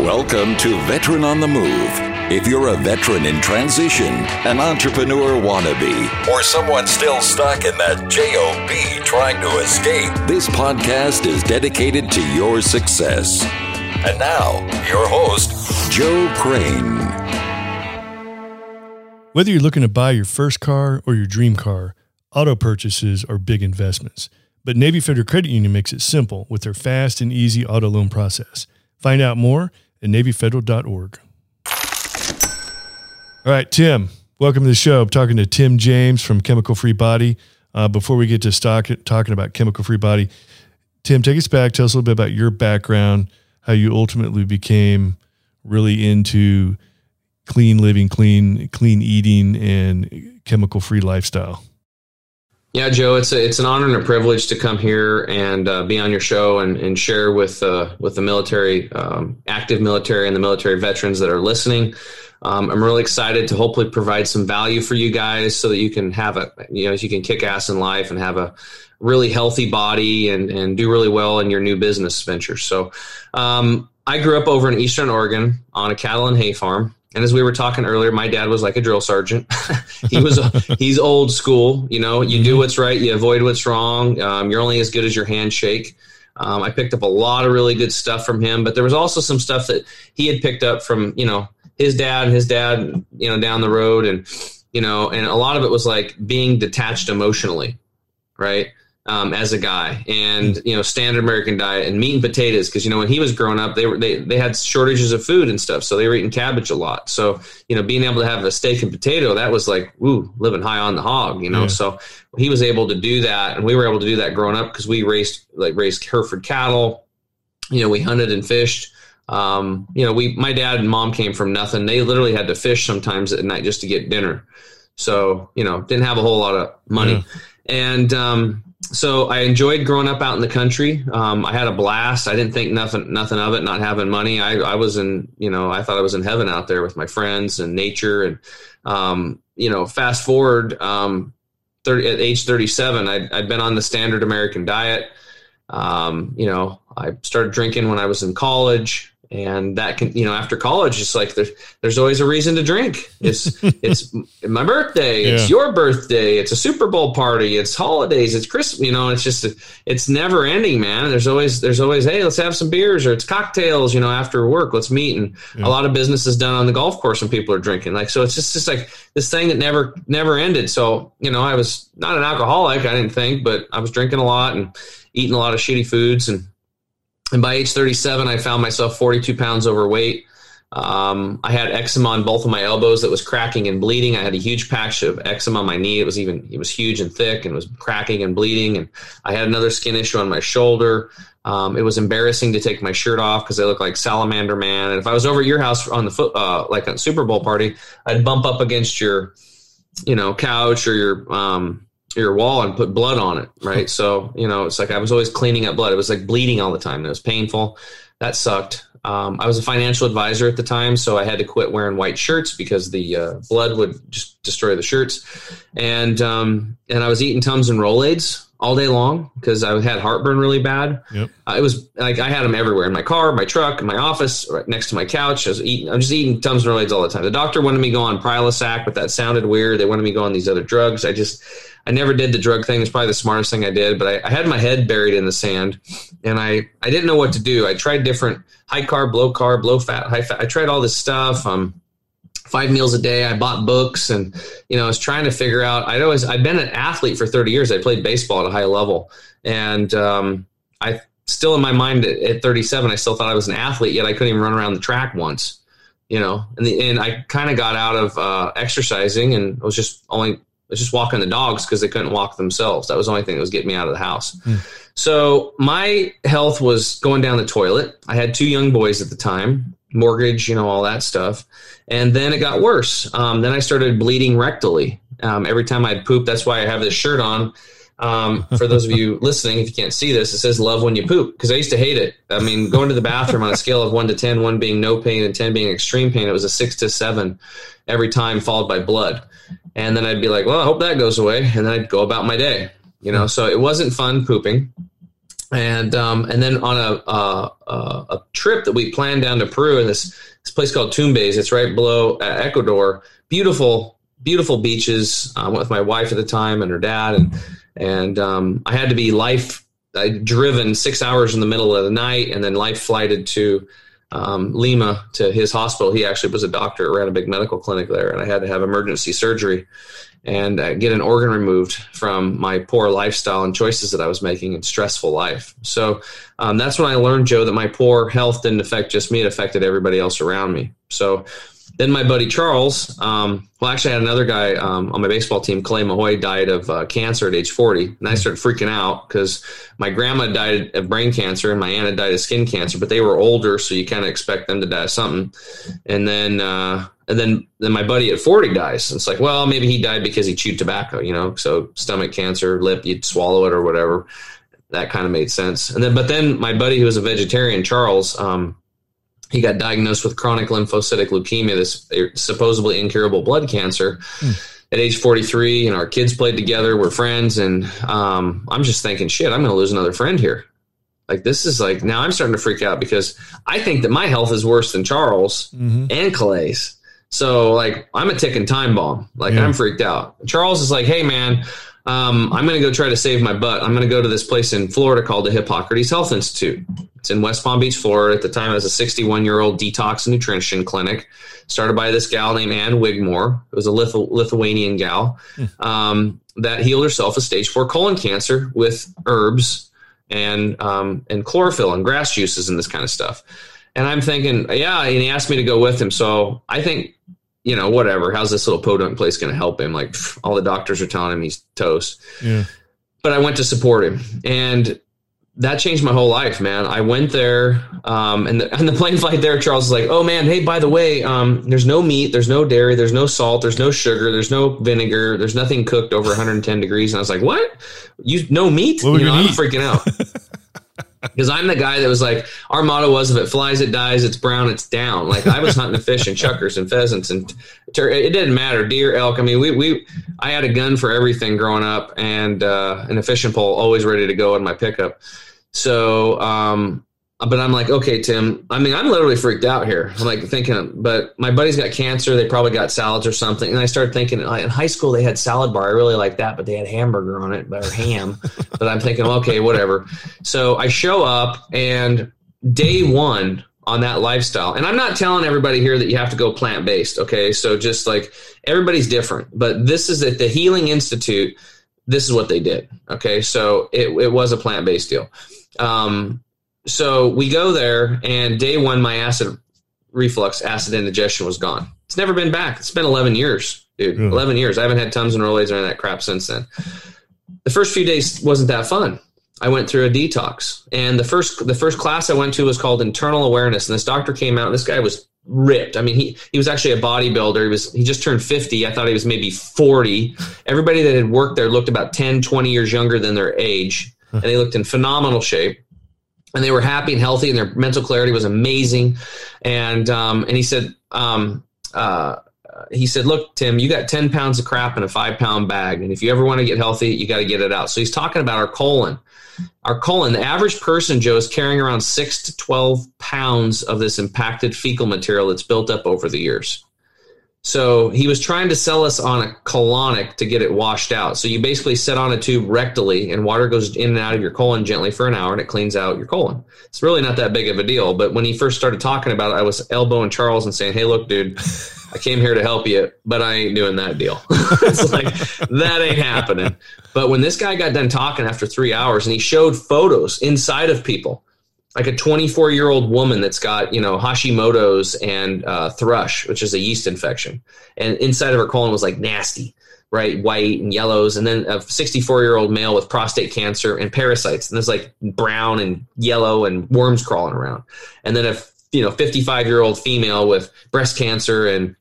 Welcome to Veteran on the Move. If you're a veteran in transition, an entrepreneur wannabe, or someone still stuck in that JOB trying to escape, this podcast is dedicated to your success. And now, your host, Joe Crane. Whether you're looking to buy your first car or your dream car, auto purchases are big investments. But Navy Federal Credit Union makes it simple with their fast and easy auto loan process. Find out more at NavyFederal.org. All right, Tim, welcome to the show. I'm talking to Tim James from Chemical Free Body. Uh, before we get to stock, talking about Chemical Free Body, Tim, take us back. Tell us a little bit about your background, how you ultimately became really into clean living, clean clean eating, and chemical free lifestyle. Yeah, Joe, it's a, it's an honor and a privilege to come here and uh, be on your show and, and share with uh, with the military, um, active military, and the military veterans that are listening. Um, I'm really excited to hopefully provide some value for you guys so that you can have a you know you can kick ass in life and have a really healthy body and and do really well in your new business venture. So, um, I grew up over in Eastern Oregon on a cattle and hay farm. And as we were talking earlier, my dad was like a drill sergeant. he was he's old school. You know, you do what's right, you avoid what's wrong. Um, you're only as good as your handshake. Um, I picked up a lot of really good stuff from him, but there was also some stuff that he had picked up from you know his dad and his dad, you know, down the road, and you know, and a lot of it was like being detached emotionally, right? Um, as a guy, and you know, standard American diet and meat and potatoes. Because you know, when he was growing up, they were they they had shortages of food and stuff, so they were eating cabbage a lot. So you know, being able to have a steak and potato, that was like, ooh, living high on the hog. You know, yeah. so he was able to do that, and we were able to do that growing up because we raised like raised Hereford cattle. You know, we hunted and fished. Um, you know, we my dad and mom came from nothing. They literally had to fish sometimes at night just to get dinner. So you know, didn't have a whole lot of money, yeah. and um, so I enjoyed growing up out in the country. Um, I had a blast. I didn't think nothing nothing of it. Not having money, I, I was in you know I thought I was in heaven out there with my friends and nature. And um, you know, fast forward um, 30, at age thirty seven, I'd, I'd been on the standard American diet. Um, you know, I started drinking when I was in college and that can you know after college it's like there's there's always a reason to drink. It's it's my birthday it's your birthday it's a super bowl party it's holidays it's christmas you know it's just it's never ending man. There's always there's always hey let's have some beers or it's cocktails you know after work let's meet. And yeah. a lot of business is done on the golf course when people are drinking. Like so it's just just like this thing that never never ended. So you know i was not an alcoholic i didn't think but i was drinking a lot and eating a lot of shitty foods and and by age 37, I found myself 42 pounds overweight. Um, I had eczema on both of my elbows that was cracking and bleeding. I had a huge patch of eczema on my knee. It was even it was huge and thick and was cracking and bleeding. And I had another skin issue on my shoulder. Um, it was embarrassing to take my shirt off because I looked like Salamander Man. And if I was over at your house on the foot, uh, like a Super Bowl party, I'd bump up against your, you know, couch or your um, your wall and put blood on it, right? so, you know, it's like I was always cleaning up blood. It was like bleeding all the time. It was painful. That sucked. Um, I was a financial advisor at the time, so I had to quit wearing white shirts because the uh, blood would just destroy the shirts. And um, and I was eating Tums and Rolaids all day long because I had heartburn really bad. Yep. Uh, it was like I had them everywhere in my car, my truck, my office, right next to my couch. I was eating. I'm just eating Tums and Rolaids all the time. The doctor wanted me to go on Prilosec, but that sounded weird. They wanted me to go on these other drugs. I just I never did the drug thing. It's probably the smartest thing I did, but I, I, had my head buried in the sand and I, I didn't know what to do. I tried different high carb, low carb, low fat, high fat. I tried all this stuff. Um, five meals a day. I bought books and, you know, I was trying to figure out, I'd always, I'd been an athlete for 30 years. I played baseball at a high level and, um, I still in my mind at, at 37, I still thought I was an athlete, yet I couldn't even run around the track once, you know, and the, and I kind of got out of, uh, exercising and I was just only I was just walking the dogs because they couldn't walk themselves. That was the only thing that was getting me out of the house. Mm. So my health was going down the toilet. I had two young boys at the time, mortgage, you know, all that stuff. And then it got worse. Um, then I started bleeding rectally. Um, every time I'd poop, that's why I have this shirt on. Um, for those of you listening, if you can't see this, it says love when you poop because I used to hate it. I mean, going to the bathroom on a scale of one to 10, one being no pain and 10 being extreme pain, it was a six to seven every time, followed by blood. And then I'd be like, well, I hope that goes away. And then I'd go about my day, you know? So it wasn't fun pooping. And um, and then on a, a a trip that we planned down to Peru in this this place called Tumbes. It's right below uh, Ecuador. Beautiful, beautiful beaches. I went with my wife at the time and her dad, and and um, I had to be life I driven six hours in the middle of the night, and then life flighted to um, Lima to his hospital. He actually was a doctor, ran a big medical clinic there, and I had to have emergency surgery and uh, get an organ removed from my poor lifestyle and choices that I was making and stressful life. So um, that's when I learned, Joe, that my poor health didn't affect just me; it affected everybody else around me. So then my buddy Charles, um, well, actually, I had another guy um, on my baseball team, Clay Mahoy, died of uh, cancer at age 40. And I started freaking out because my grandma died of brain cancer and my aunt had died of skin cancer, but they were older, so you kind of expect them to die of something. And then, uh, and then, then my buddy at 40 dies. It's like, well, maybe he died because he chewed tobacco, you know, so stomach cancer, lip, you'd swallow it or whatever. That kind of made sense. And then, but then my buddy who was a vegetarian, Charles, um, he got diagnosed with chronic lymphocytic leukemia, this supposedly incurable blood cancer. Mm. At age 43, and our kids played together, we're friends, and um, I'm just thinking, shit, I'm going to lose another friend here. Like this is like now I'm starting to freak out because I think that my health is worse than Charles mm-hmm. and Clay's. So like I'm a ticking time bomb. Like yeah. I'm freaked out. Charles is like, hey man, um, I'm going to go try to save my butt. I'm going to go to this place in Florida called the Hippocrates Health Institute. It's in West Palm Beach, Florida. At the time, it was a 61 year old detox and nutrition clinic started by this gal named Ann Wigmore. It was a Lithu- Lithuanian gal hmm. um, that healed herself of stage four colon cancer with herbs and um, and chlorophyll and grass juices and this kind of stuff. And I'm thinking, yeah, and he asked me to go with him. So I think you know, whatever. How's this little podunk place going to help him? Like pff, all the doctors are telling him he's toast. Yeah. But I went to support him, and that changed my whole life, man. I went there, um, and the, and the plane flight there, Charles is like, "Oh man, hey, by the way, um, there's no meat, there's no dairy, there's no salt, there's no sugar, there's no vinegar, there's nothing cooked over 110 degrees." And I was like, "What? You no meat? You know, I'm eat? freaking out." because I'm the guy that was like, our motto was, if it flies, it dies. It's brown, it's down. Like I was hunting fish and chukars and pheasants and it didn't matter, deer, elk. I mean, we we I had a gun for everything growing up and uh, and a fishing pole always ready to go in my pickup. So um, but I'm like, okay, Tim. I mean, I'm literally freaked out here. I'm like thinking, but my buddy's got cancer. They probably got salads or something. And I started thinking, like, in high school they had salad bar. I really like that, but they had hamburger on it or ham. but I'm thinking, okay, whatever. So I show up, and day one on that lifestyle, and I'm not telling everybody here that you have to go plant based. Okay, so just like everybody's different, but this is at the Healing Institute. This is what they did. Okay, so it, it was a plant based deal. Um, so we go there, and day one, my acid reflux, acid indigestion was gone. It's never been back. It's been 11 years, dude. 11 years. I haven't had Tums and Rolaids or any of that crap since then. The first few days wasn't that fun. I went through a detox, and the first the first class I went to was called internal awareness. And this doctor came out, and this guy was ripped. I mean, he he was actually a bodybuilder. He was he just turned 50. I thought he was maybe 40. Everybody that had worked there looked about 10, 20 years younger than their age, and they looked in phenomenal shape and they were happy and healthy, and their mental clarity was amazing. And um, and he said, um, uh, he said, "Look, Tim, you got ten pounds of crap in a five pound bag, and if you ever want to get healthy, you got to get it out." So he's talking about our colon. Our colon, the average person, Joe, is carrying around six to twelve pounds of this impacted fecal material that's built up over the years. So he was trying to sell us on a colonic to get it washed out. So you basically sit on a tube rectally and water goes in and out of your colon gently for an hour and it cleans out your colon. It's really not that big of a deal. But when he first started talking about it, I was elbowing Charles and saying, Hey, look, dude, I came here to help you, but I ain't doing that deal. it's like, that ain't happening. But when this guy got done talking after three hours and he showed photos inside of people, like a 24 year old woman that's got you know Hashimoto's and uh, thrush, which is a yeast infection, and inside of her colon was like nasty, right, white and yellows, and then a 64 year old male with prostate cancer and parasites, and there's like brown and yellow and worms crawling around, and then a you know 55 year old female with breast cancer and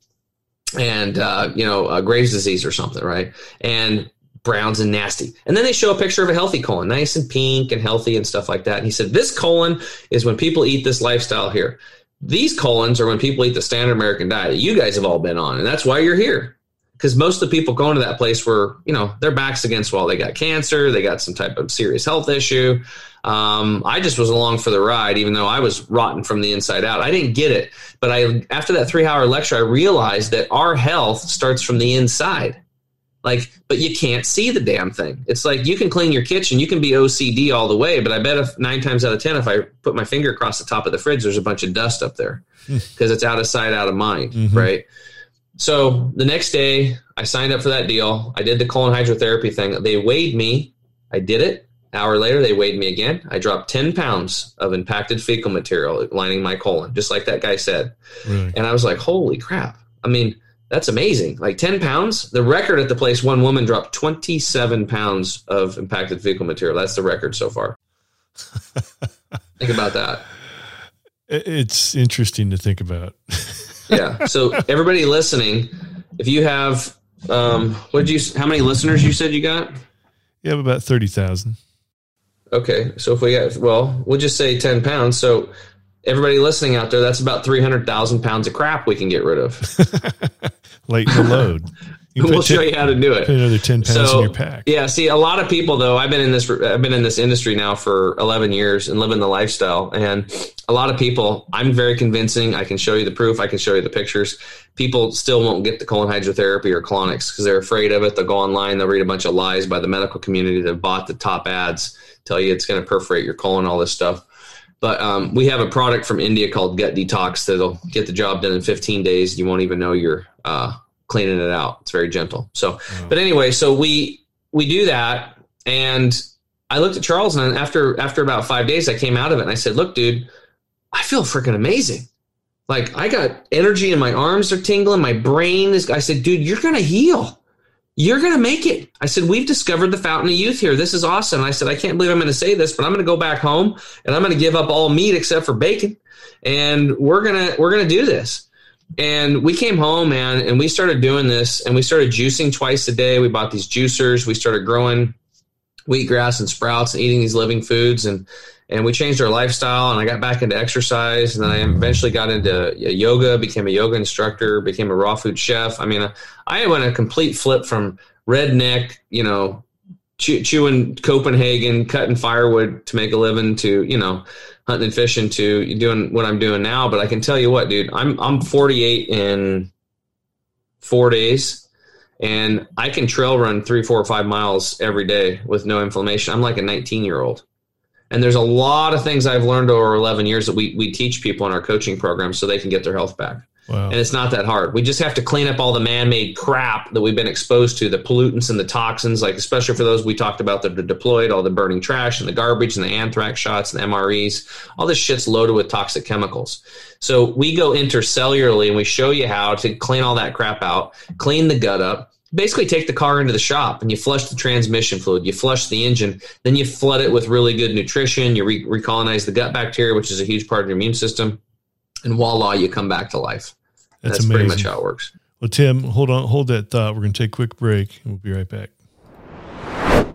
and uh, you know uh, Graves' disease or something, right, and browns and nasty. And then they show a picture of a healthy colon, nice and pink and healthy and stuff like that. And he said, This colon is when people eat this lifestyle here. These colons are when people eat the standard American diet that you guys have all been on. And that's why you're here. Because most of the people going to that place were, you know, their backs against wall. They got cancer, they got some type of serious health issue. Um, I just was along for the ride, even though I was rotten from the inside out. I didn't get it, but I after that three hour lecture, I realized that our health starts from the inside. Like, but you can't see the damn thing. It's like you can clean your kitchen, you can be OCD all the way, but I bet if nine times out of ten, if I put my finger across the top of the fridge, there's a bunch of dust up there because it's out of sight, out of mind, mm-hmm. right? So the next day, I signed up for that deal. I did the colon hydrotherapy thing. They weighed me. I did it. hour later, they weighed me again. I dropped 10 pounds of impacted fecal material lining my colon, just like that guy said. Really? And I was like, holy crap. I mean, that's amazing. Like 10 pounds. The record at the place, one woman dropped 27 pounds of impacted fecal material. That's the record so far. think about that. It's interesting to think about. yeah. So everybody listening, if you have, um, what did you, how many listeners you said you got? You have about 30,000. Okay. So if we got, well, we'll just say 10 pounds. So everybody listening out there, that's about 300,000 pounds of crap we can get rid of. Lighten the load. we'll show you how to do it. Put another 10 pounds so, in your pack. Yeah. See, a lot of people though, I've been in this, I've been in this industry now for 11 years and living the lifestyle. And a lot of people, I'm very convincing. I can show you the proof. I can show you the pictures. People still won't get the colon hydrotherapy or colonics because they're afraid of it. They'll go online. They'll read a bunch of lies by the medical community that bought the top ads, tell you it's going to perforate your colon, all this stuff. But um, we have a product from India called Gut Detox that'll get the job done in 15 days. You won't even know you're uh, cleaning it out. It's very gentle. So, but anyway, so we we do that, and I looked at Charles, and after after about five days, I came out of it, and I said, "Look, dude, I feel freaking amazing. Like I got energy, and my arms are tingling, my brain is." I said, "Dude, you're gonna heal." You're going to make it. I said, We've discovered the fountain of youth here. This is awesome. I said, I can't believe I'm going to say this, but I'm going to go back home and I'm going to give up all meat except for bacon. And we're going to, we're going to do this. And we came home, man, and we started doing this and we started juicing twice a day. We bought these juicers. We started growing wheatgrass and sprouts and eating these living foods. And, and we changed our lifestyle and I got back into exercise and then I mm-hmm. eventually got into uh, yoga, became a yoga instructor, became a raw food chef. I mean, I went a complete flip from redneck, you know, chew, chewing Copenhagen, cutting firewood to make a living to, you know, hunting and fishing to doing what I'm doing now. But I can tell you what, dude, I'm I'm 48 in four days, and I can trail run three, four, or five miles every day with no inflammation. I'm like a 19 year old. And there's a lot of things I've learned over 11 years that we, we teach people in our coaching program so they can get their health back. Wow. And it's not that hard. We just have to clean up all the man-made crap that we've been exposed to, the pollutants and the toxins, like especially for those we talked about that are deployed, all the burning trash and the garbage and the anthrax shots and the MREs. All this shit's loaded with toxic chemicals. So we go intercellularly and we show you how to clean all that crap out, clean the gut up, basically take the car into the shop and you flush the transmission fluid, you flush the engine, then you flood it with really good nutrition, you re- recolonize the gut bacteria, which is a huge part of your immune system, and voila, you come back to life. That's, That's pretty much how it works. Well, Tim, hold on, hold that thought. We're going to take a quick break and we'll be right back.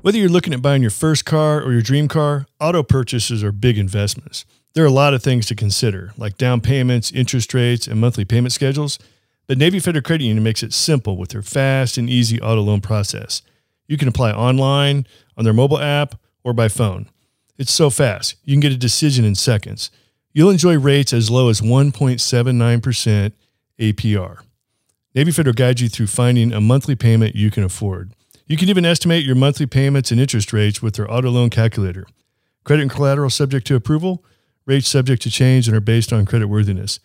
Whether you're looking at buying your first car or your dream car, auto purchases are big investments. There are a lot of things to consider, like down payments, interest rates, and monthly payment schedules. But Navy Federal Credit Union makes it simple with their fast and easy auto loan process. You can apply online, on their mobile app, or by phone. It's so fast, you can get a decision in seconds. You'll enjoy rates as low as 1.79% APR. Navy Federal guides you through finding a monthly payment you can afford. You can even estimate your monthly payments and interest rates with their auto loan calculator. Credit and collateral subject to approval, rates subject to change and are based on credit worthiness.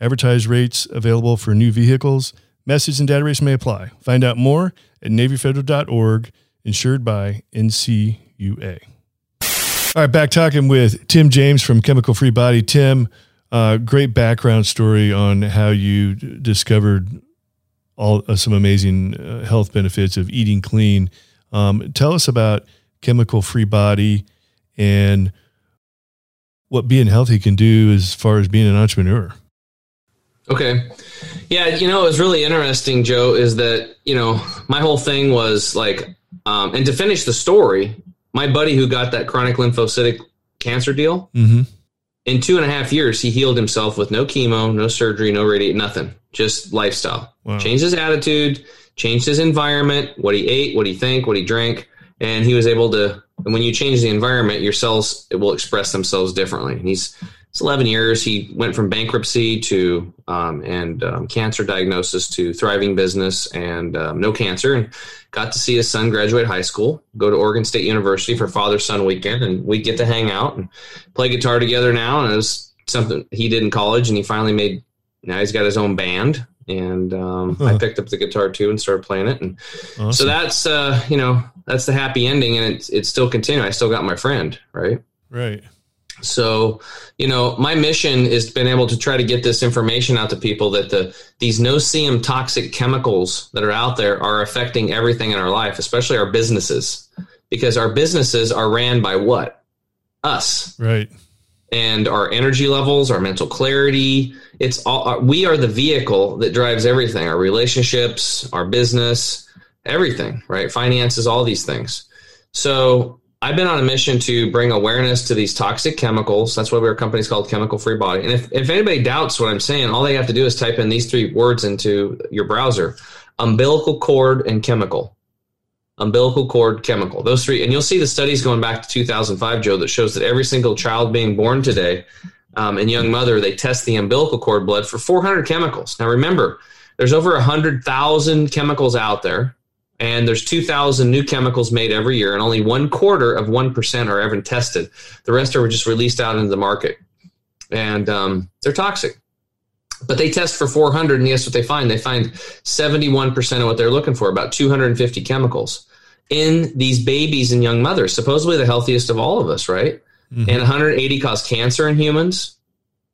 Advertised rates available for new vehicles. Message and data rates may apply. Find out more at NavyFederal.org, insured by NCUA. All right, back talking with Tim James from Chemical Free Body. Tim, uh, great background story on how you discovered all uh, some amazing uh, health benefits of eating clean. Um, tell us about Chemical Free Body and what being healthy can do as far as being an entrepreneur. Okay. Yeah, you know, it was really interesting, Joe, is that, you know, my whole thing was like, um, and to finish the story, my buddy who got that chronic lymphocytic cancer deal, mm-hmm. in two and a half years, he healed himself with no chemo, no surgery, no radiation, nothing, just lifestyle. Wow. Changed his attitude, changed his environment, what he ate, what he think, what he drank. and he was able to. And when you change the environment, your cells it will express themselves differently. And he's it's 11 years. He went from bankruptcy to um, and um, cancer diagnosis to thriving business and um, no cancer, and got to see his son graduate high school, go to Oregon State University for father son weekend, and we get to hang out and play guitar together now. And it was something he did in college, and he finally made. Now he's got his own band, and um, huh. I picked up the guitar too and started playing it. And awesome. so that's uh, you know that's the happy ending, and it's it's still continuing. I still got my friend, right? Right. So, you know, my mission is been able to try to get this information out to people that the these no-see-um toxic chemicals that are out there are affecting everything in our life, especially our businesses, because our businesses are ran by what? Us. Right. And our energy levels, our mental clarity, it's all uh, we are the vehicle that drives everything, our relationships, our business, everything, right? Finances, all these things. So, I've been on a mission to bring awareness to these toxic chemicals. That's why our company's called Chemical Free Body. And if, if anybody doubts what I'm saying, all they have to do is type in these three words into your browser umbilical cord and chemical. Umbilical cord, chemical. Those three. And you'll see the studies going back to 2005, Joe, that shows that every single child being born today um, and young mother, they test the umbilical cord blood for 400 chemicals. Now, remember, there's over 100,000 chemicals out there and there's 2000 new chemicals made every year and only one quarter of 1% are ever tested. The rest are just released out into the market. And um, they're toxic. But they test for 400 and guess what they find they find 71% of what they're looking for about 250 chemicals in these babies and young mothers supposedly the healthiest of all of us right? Mm-hmm. and 180 cause cancer in humans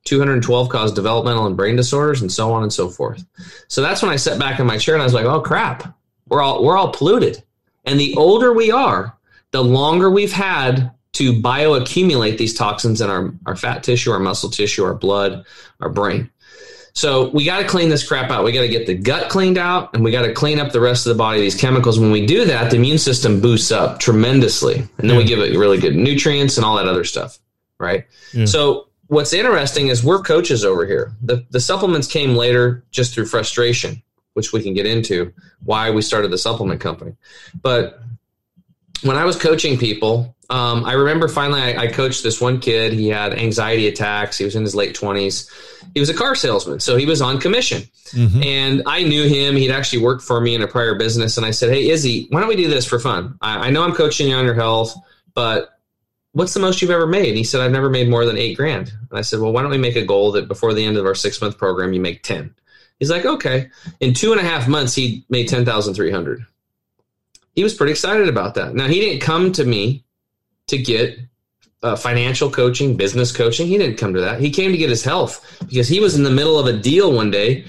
212 cause developmental and brain disorders and so on and so forth. So that's when i sat back in my chair and i was like oh crap we're all we're all polluted. And the older we are, the longer we've had to bioaccumulate these toxins in our, our fat tissue, our muscle tissue, our blood, our brain. So we got to clean this crap out. We got to get the gut cleaned out and we got to clean up the rest of the body, these chemicals. When we do that, the immune system boosts up tremendously. And then yeah. we give it really good nutrients and all that other stuff. Right. Yeah. So what's interesting is we're coaches over here. The, the supplements came later just through frustration which we can get into why we started the supplement company. But when I was coaching people, um, I remember finally I, I, coached this one kid. He had anxiety attacks. He was in his late 20s. He was a car salesman, so he was on commission. Mm-hmm. And I knew him. He'd actually worked for me in a prior business. And I said, Hey, Izzy, why don't we do this for fun? I, I know I'm coaching you on your health, but what's the most you've ever made? And he said, I've never made more than eight grand. And I said, Well, why don't we make a goal that before the end of our six month program, you make 10? He's like, okay. In two and a half months, he made 10,300. He was pretty excited about that. Now, he didn't come to me to get uh, financial coaching, business coaching. He didn't come to that. He came to get his health because he was in the middle of a deal one day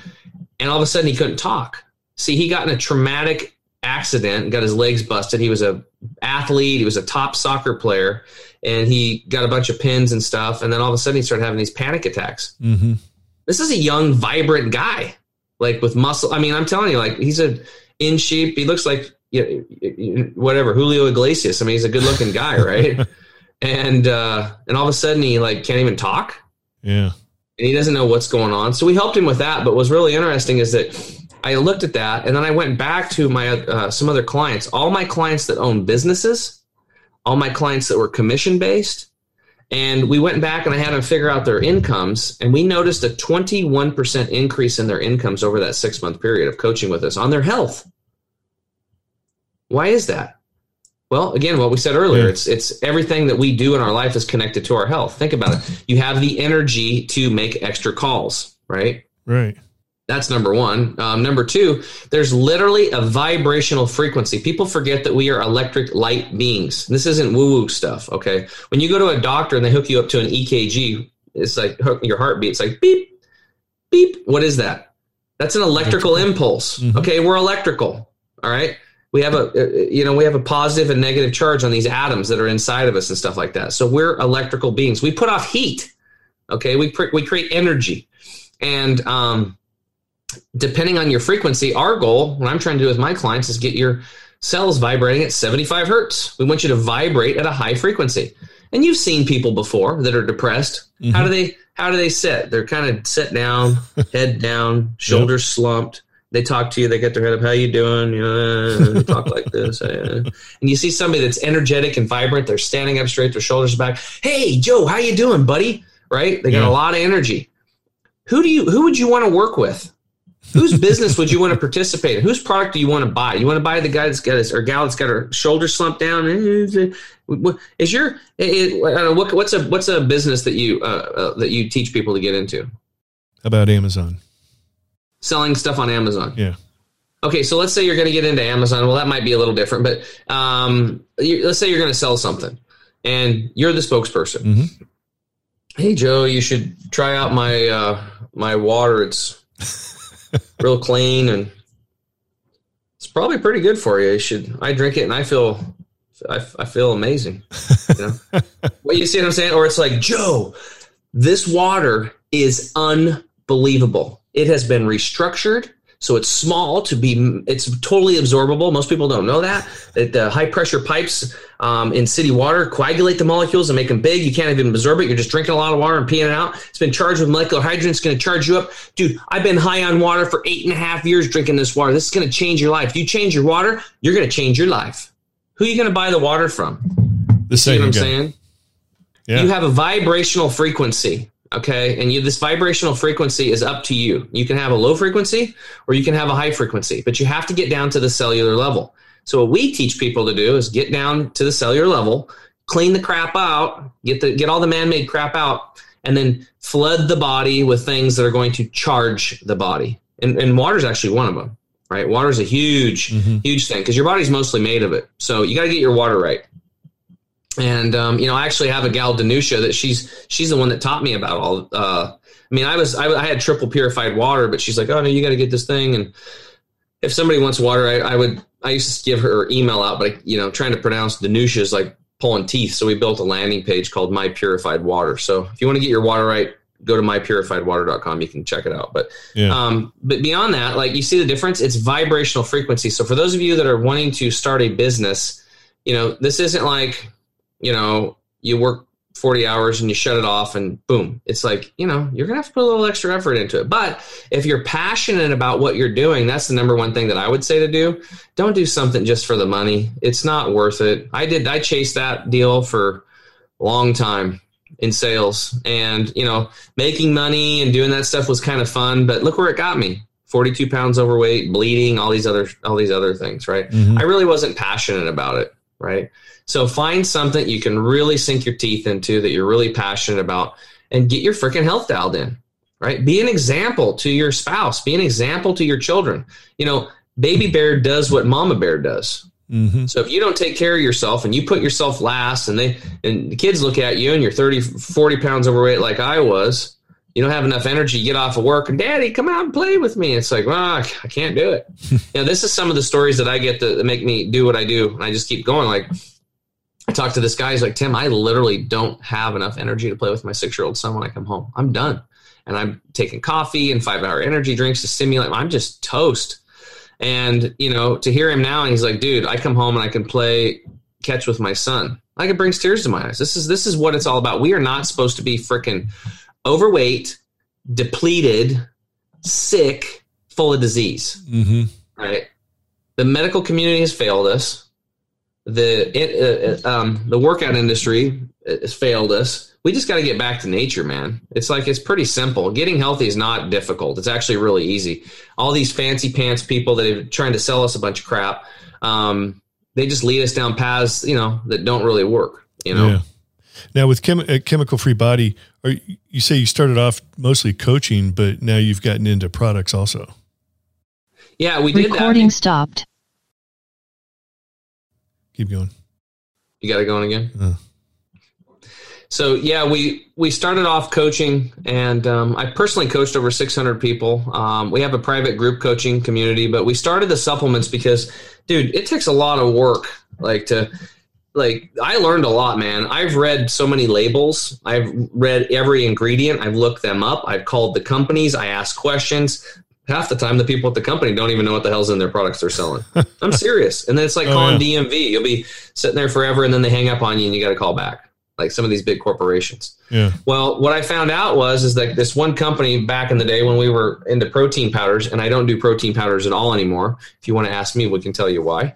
and all of a sudden he couldn't talk. See, he got in a traumatic accident, got his legs busted. He was a athlete, he was a top soccer player, and he got a bunch of pins and stuff. And then all of a sudden he started having these panic attacks. Mm-hmm. This is a young, vibrant guy like with muscle. I mean, I'm telling you, like he's a in shape. He looks like you know, whatever Julio Iglesias. I mean, he's a good looking guy, right? and uh, and all of a sudden he like can't even talk. Yeah, and he doesn't know what's going on. So we helped him with that. But what's really interesting is that I looked at that, and then I went back to my uh, some other clients. All my clients that own businesses, all my clients that were commission based and we went back and I had them figure out their incomes, and we noticed a 21% increase in their incomes over that six month period of coaching with us on their health. Why is that? Well, again, what we said earlier, it's it's everything that we do in our life is connected to our health. Think about it. You have the energy to make extra calls, right? Right. That's number one. Um, number two, there's literally a vibrational frequency. People forget that we are electric light beings. This isn't woo woo stuff, okay? When you go to a doctor and they hook you up to an EKG, it's like your heartbeat. It's like beep, beep. What is that? That's an electrical impulse. Mm-hmm. Okay, we're electrical. All right. We have a, uh, you know, we have a positive and negative charge on these atoms that are inside of us and stuff like that. So we're electrical beings. We put off heat. Okay, we we create energy, and um, depending on your frequency, our goal, what I'm trying to do with my clients is get your cells vibrating at 75 hertz. We want you to vibrate at a high frequency. And you've seen people before that are depressed. Mm-hmm. How do they how do they sit? They're kind of sit down, head down, shoulders yep. slumped, they talk to you, they get their head up, how you doing? You know, they talk like this. Uh, and you see somebody that's energetic and vibrant, they're standing up straight, their shoulders back. Hey, Joe, how you doing, buddy? Right? They got yeah. a lot of energy. Who do you who would you want to work with? Whose business would you want to participate in? Whose product do you want to buy? You want to buy the guy that's got his or gal that's got her shoulder slumped down? Is your what, what's a what's a business that you uh, uh, that you teach people to get into? About Amazon, selling stuff on Amazon. Yeah. Okay, so let's say you're going to get into Amazon. Well, that might be a little different, but um, you, let's say you're going to sell something, and you're the spokesperson. Mm-hmm. Hey, Joe, you should try out my uh, my water. It's real clean and it's probably pretty good for you. You should. I drink it and I feel, I, I feel amazing. You know, well, you see what I'm saying? Or it's like Joe, this water is unbelievable. It has been restructured so it's small to be, it's totally absorbable. Most people don't know that. That the high pressure pipes um, in city water coagulate the molecules and make them big. You can't even absorb it. You're just drinking a lot of water and peeing it out. It's been charged with molecular hydrogen. It's going to charge you up. Dude, I've been high on water for eight and a half years drinking this water. This is going to change your life. If you change your water, you're going to change your life. Who are you going to buy the water from? The same. You know what I'm saying? Yeah. You have a vibrational frequency. Okay. And you, this vibrational frequency is up to you. You can have a low frequency or you can have a high frequency, but you have to get down to the cellular level. So what we teach people to do is get down to the cellular level, clean the crap out, get the, get all the man-made crap out, and then flood the body with things that are going to charge the body. And, and water is actually one of them, right? Water is a huge, mm-hmm. huge thing because your body's mostly made of it. So you got to get your water right and um, you know, I actually have a gal Danusha that she's she's the one that taught me about all. Uh, I mean, I was I, I, had triple purified water, but she's like, oh no, you got to get this thing. And if somebody wants water, I, I, would I used to give her email out, but I, you know, trying to pronounce Danusha is like pulling teeth. So we built a landing page called My Purified Water. So if you want to get your water right, go to mypurifiedwater.com. You can check it out. But yeah. um, but beyond that, like you see the difference, it's vibrational frequency. So for those of you that are wanting to start a business, you know, this isn't like you know, you work 40 hours and you shut it off and boom. It's like, you know, you're going to have to put a little extra effort into it. But if you're passionate about what you're doing, that's the number one thing that I would say to do. Don't do something just for the money. It's not worth it. I did, I chased that deal for a long time in sales and, you know, making money and doing that stuff was kind of fun, but look where it got me. 42 pounds overweight, bleeding, all these other, all these other things, right? Mm-hmm. I really wasn't passionate about it, right? So find something you can really sink your teeth into that you're really passionate about and get your freaking health dialed in, right? Be an example to your spouse, be an example to your children. You know, baby bear does what mama bear does. Mm-hmm. So if you don't take care of yourself and you put yourself last and they and the kids look at you and you're 30 40 pounds overweight like I was, you don't have enough energy, you get off of work and daddy, come out and play with me. It's like, well, I can't do it. you know, this is some of the stories that I get that, make me do what I do. And I just keep going like, I talked to this guy. He's like, Tim, I literally don't have enough energy to play with my six year old son when I come home. I'm done. And I'm taking coffee and five hour energy drinks to stimulate. I'm just toast. And, you know, to hear him now, and he's like, dude, I come home and I can play catch with my son. Like it brings tears to my eyes. This is this is what it's all about. We are not supposed to be freaking overweight, depleted, sick, full of disease. Mm-hmm. Right? The medical community has failed us the it, uh, uh, um, the workout industry has failed us. We just got to get back to nature, man. It's like it's pretty simple. Getting healthy is not difficult. It's actually really easy. All these fancy pants people that are trying to sell us a bunch of crap, um, they just lead us down paths, you know, that don't really work. You know. Yeah. Now with chem- uh, chemical free body, or you say you started off mostly coaching, but now you've gotten into products also. Yeah, we did. Recording that. stopped. Keep going. You got it going again. Uh. So yeah, we we started off coaching, and um, I personally coached over 600 people. Um, we have a private group coaching community, but we started the supplements because, dude, it takes a lot of work. Like to like I learned a lot, man. I've read so many labels. I've read every ingredient. I've looked them up. I've called the companies. I asked questions half the time the people at the company don't even know what the hell's in their products they're selling. I'm serious. And then it's like oh, calling yeah. DMV. You'll be sitting there forever and then they hang up on you and you got to call back. Like some of these big corporations. Yeah. Well, what I found out was is that this one company back in the day when we were into protein powders, and I don't do protein powders at all anymore. If you want to ask me, we can tell you why.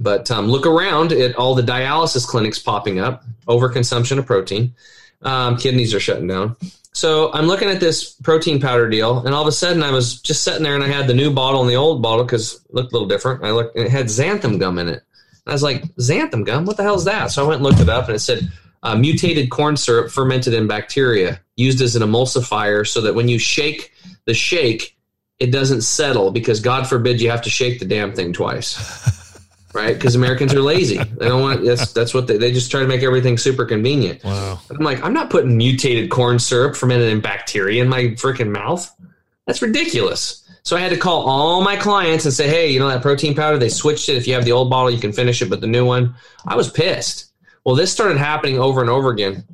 But um, look around at all the dialysis clinics popping up, overconsumption of protein. Um, kidneys are shutting down. So I'm looking at this protein powder deal, and all of a sudden I was just sitting there, and I had the new bottle and the old bottle because looked a little different. I looked, and it had xanthan gum in it. I was like, xanthan gum? What the hell is that? So I went and looked it up, and it said uh, mutated corn syrup fermented in bacteria, used as an emulsifier, so that when you shake the shake, it doesn't settle because God forbid you have to shake the damn thing twice. right? Because Americans are lazy. They don't want. That's that's what they they just try to make everything super convenient. Wow. I'm like, I'm not putting mutated corn syrup fermented in bacteria in my freaking mouth. That's ridiculous. So I had to call all my clients and say, hey, you know that protein powder? They switched it. If you have the old bottle, you can finish it, but the new one, I was pissed. Well, this started happening over and over again.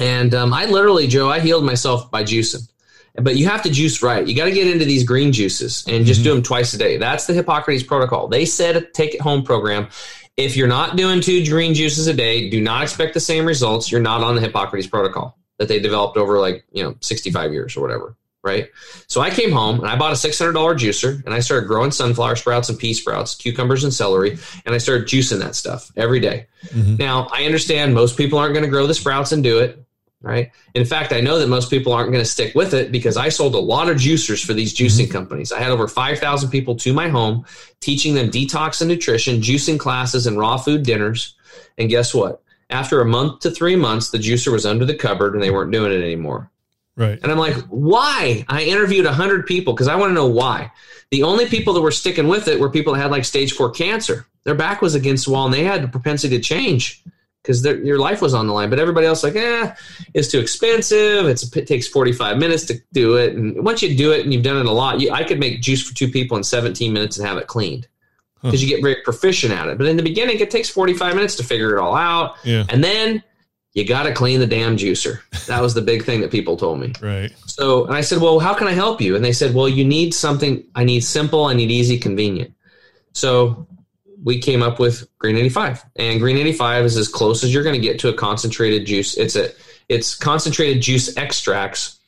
And um, I literally, Joe, I healed myself by juicing. But you have to juice right. You got to get into these green juices and just do them twice a day. That's the Hippocrates protocol. They said a take it home program. If you're not doing two green juices a day, do not expect the same results. You're not on the Hippocrates protocol that they developed over like, you know, 65 years or whatever. Right. So I came home and I bought a $600 juicer and I started growing sunflower sprouts and pea sprouts, cucumbers and celery, and I started juicing that stuff every day. Mm-hmm. Now, I understand most people aren't going to grow the sprouts and do it right? In fact, I know that most people aren't going to stick with it because I sold a lot of juicers for these juicing mm-hmm. companies. I had over 5,000 people to my home teaching them detox and nutrition, juicing classes, and raw food dinners. And guess what? After a month to three months, the juicer was under the cupboard and they weren't doing it anymore. Right. And I'm like, why? I interviewed 100 people because I want to know why. The only people that were sticking with it were people that had like stage four cancer. Their back was against the wall and they had the propensity to change because your life was on the line. But everybody else, like, eh, it's too expensive. It's, it takes 45 minutes to do it. And once you do it and you've done it a lot, you, I could make juice for two people in 17 minutes and have it cleaned because you get very proficient at it. But in the beginning, it takes 45 minutes to figure it all out. Yeah. And then you got to clean the damn juicer. That was the big thing that people told me. Right. So, and I said, well, how can I help you? And they said, well, you need something. I need simple. I need easy, convenient. So we came up with Green 85 and Green 85 is as close as you're going to get to a concentrated juice. It's a, it's concentrated juice extracts,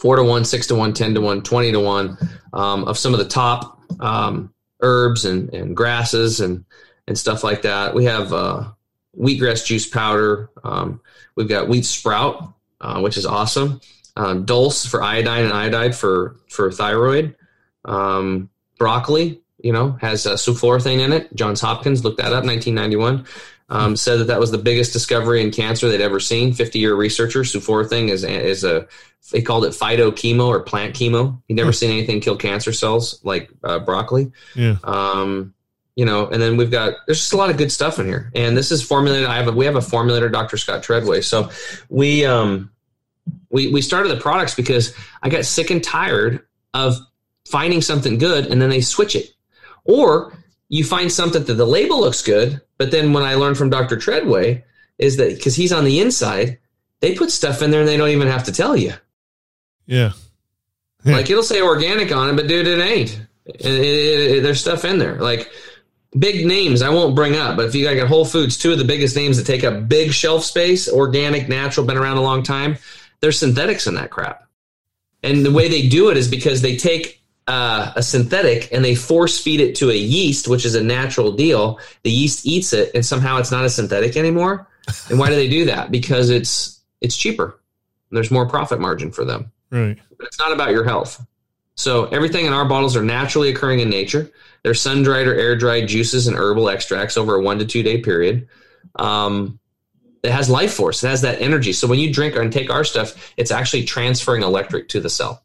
four to one, six to one, 10 to one, 20 to one, um, of some of the top, um, herbs and, and grasses and, and stuff like that. We have, uh, wheatgrass juice powder. Um, we've got wheat sprout, uh, which is awesome. Uh, dulse for iodine and iodide for, for thyroid. Um, broccoli, you know, has uh, sulforaphane in it. Johns Hopkins looked that up, 1991. Um, said that that was the biggest discovery in cancer they'd ever seen. 50 year researcher. Sulforaphane is is a they called it phytochemo or plant chemo. He'd never seen anything kill cancer cells like uh, broccoli. Yeah. Um, you know, and then we've got there's just a lot of good stuff in here. And this is formulated. I have a, we have a formulator, Dr. Scott Treadway. So we um we we started the products because I got sick and tired of finding something good and then they switch it. Or you find something that the label looks good, but then when I learned from Dr. Treadway is that because he's on the inside, they put stuff in there and they don't even have to tell you. Yeah. Like it'll say organic on it, but dude, it ain't. It, it, it, there's stuff in there. Like big names I won't bring up, but if you got Whole Foods, two of the biggest names that take up big shelf space, organic, natural, been around a long time, there's synthetics in that crap. And the way they do it is because they take uh, a synthetic and they force feed it to a yeast, which is a natural deal. The yeast eats it, and somehow it's not a synthetic anymore. And why do they do that? Because it's it's cheaper. There's more profit margin for them. Right. But it's not about your health. So everything in our bottles are naturally occurring in nature. They're sun dried or air dried juices and herbal extracts over a one to two day period. Um, it has life force. It has that energy. So when you drink and take our stuff, it's actually transferring electric to the cell.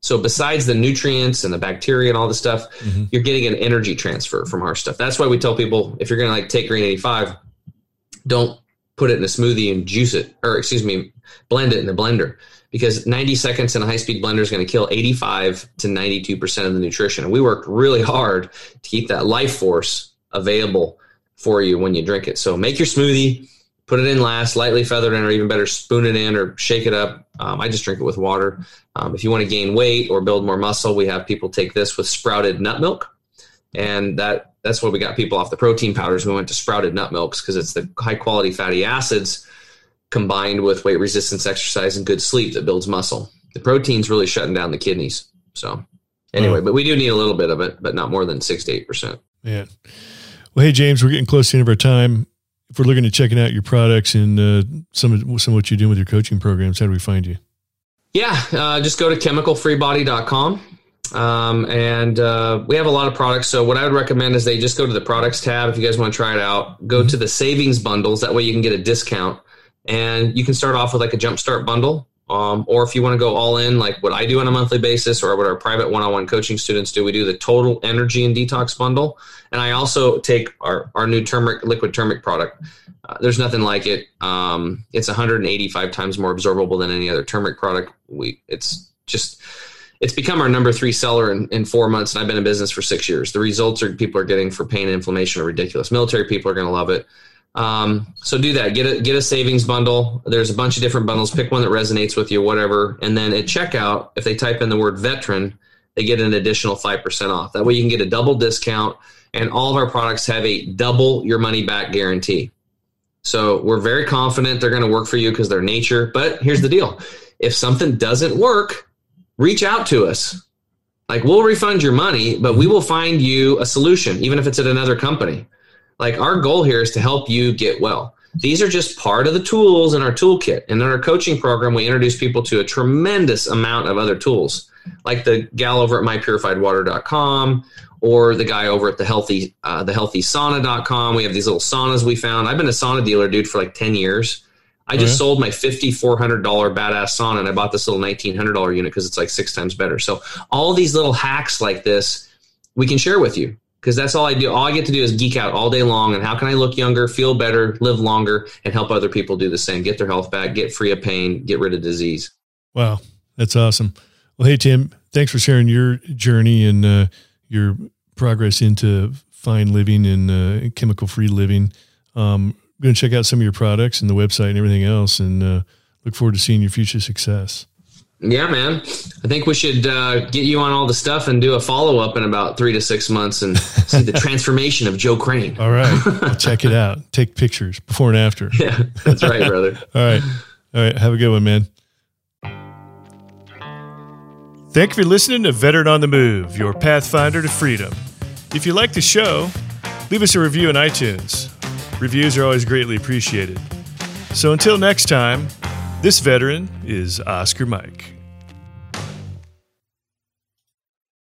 So besides the nutrients and the bacteria and all the stuff, Mhm. you're getting an energy transfer from our stuff. That's why we tell people if you're going to like take Green 85, don't put it in a smoothie and juice it, or excuse me, blend it in the blender because 90 seconds in a high speed blender is going to kill 85 to 92% of the nutrition. And we worked really hard to keep that life force available for you when you drink it. So make your smoothie, put it in last, lightly feather it in, or even better, spoon it in or shake it up. Um, I just drink it with water. Um, if you want to gain weight or build more muscle, we have people take this with sprouted nut milk. And that that's why we got people off the protein powders. We went to sprouted nut milks because it's the high quality fatty acids combined with weight resistance exercise and good sleep that builds muscle. The protein's really shutting down the kidneys. So anyway, but we do need a little bit of it, but not more than six to eight percent. Yeah. Well, hey James, we're getting close to the end of our time. If we're looking at checking out your products and uh, some of some of what you're doing with your coaching programs, how do we find you? Yeah, uh, just go to chemicalfreebody.com. Um, and uh, we have a lot of products. So what I would recommend is they just go to the products tab if you guys want to try it out. Go mm-hmm. to the savings bundles. That way you can get a discount, and you can start off with like a jumpstart bundle. Um, or if you want to go all in, like what I do on a monthly basis, or what our private one-on-one coaching students do, we do the total energy and detox bundle. And I also take our our new turmeric liquid turmeric product. Uh, there's nothing like it. Um, it's 185 times more absorbable than any other turmeric product. We it's just it's become our number three seller in, in four months, and I've been in business for six years. The results are people are getting for pain and inflammation are ridiculous. Military people are going to love it. Um, so do that. Get a get a savings bundle. There's a bunch of different bundles. Pick one that resonates with you, whatever. And then at checkout, if they type in the word veteran, they get an additional five percent off. That way, you can get a double discount. And all of our products have a double your money back guarantee. So we're very confident they're going to work for you because they're nature. But here's the deal: if something doesn't work, reach out to us. Like we'll refund your money, but we will find you a solution, even if it's at another company. Like our goal here is to help you get well. These are just part of the tools in our toolkit. And in our coaching program, we introduce people to a tremendous amount of other tools, like the gal over at mypurifiedwater.com or the guy over at the healthy uh, the healthysauna.com. We have these little saunas we found. I've been a sauna dealer, dude, for like 10 years. I just sold my $5,400 badass sauna and I bought this little $1,900 unit because it's like six times better. So all these little hacks like this, we can share with you because that's all I do. All I get to do is geek out all day long. And how can I look younger, feel better, live longer, and help other people do the same, get their health back, get free of pain, get rid of disease. Wow. That's awesome. Well, hey, Tim, thanks for sharing your journey and uh, your progress into fine living and uh, chemical free living. Um, going to check out some of your products and the website and everything else, and uh, look forward to seeing your future success. Yeah, man. I think we should uh, get you on all the stuff and do a follow up in about three to six months and see the transformation of Joe Crane. All right, I'll check it out. Take pictures before and after. Yeah, that's right, brother. all right, all right. Have a good one, man. Thank you for listening to Veteran on the Move, your pathfinder to freedom. If you like the show, leave us a review on iTunes. Reviews are always greatly appreciated. So until next time, this veteran is Oscar Mike.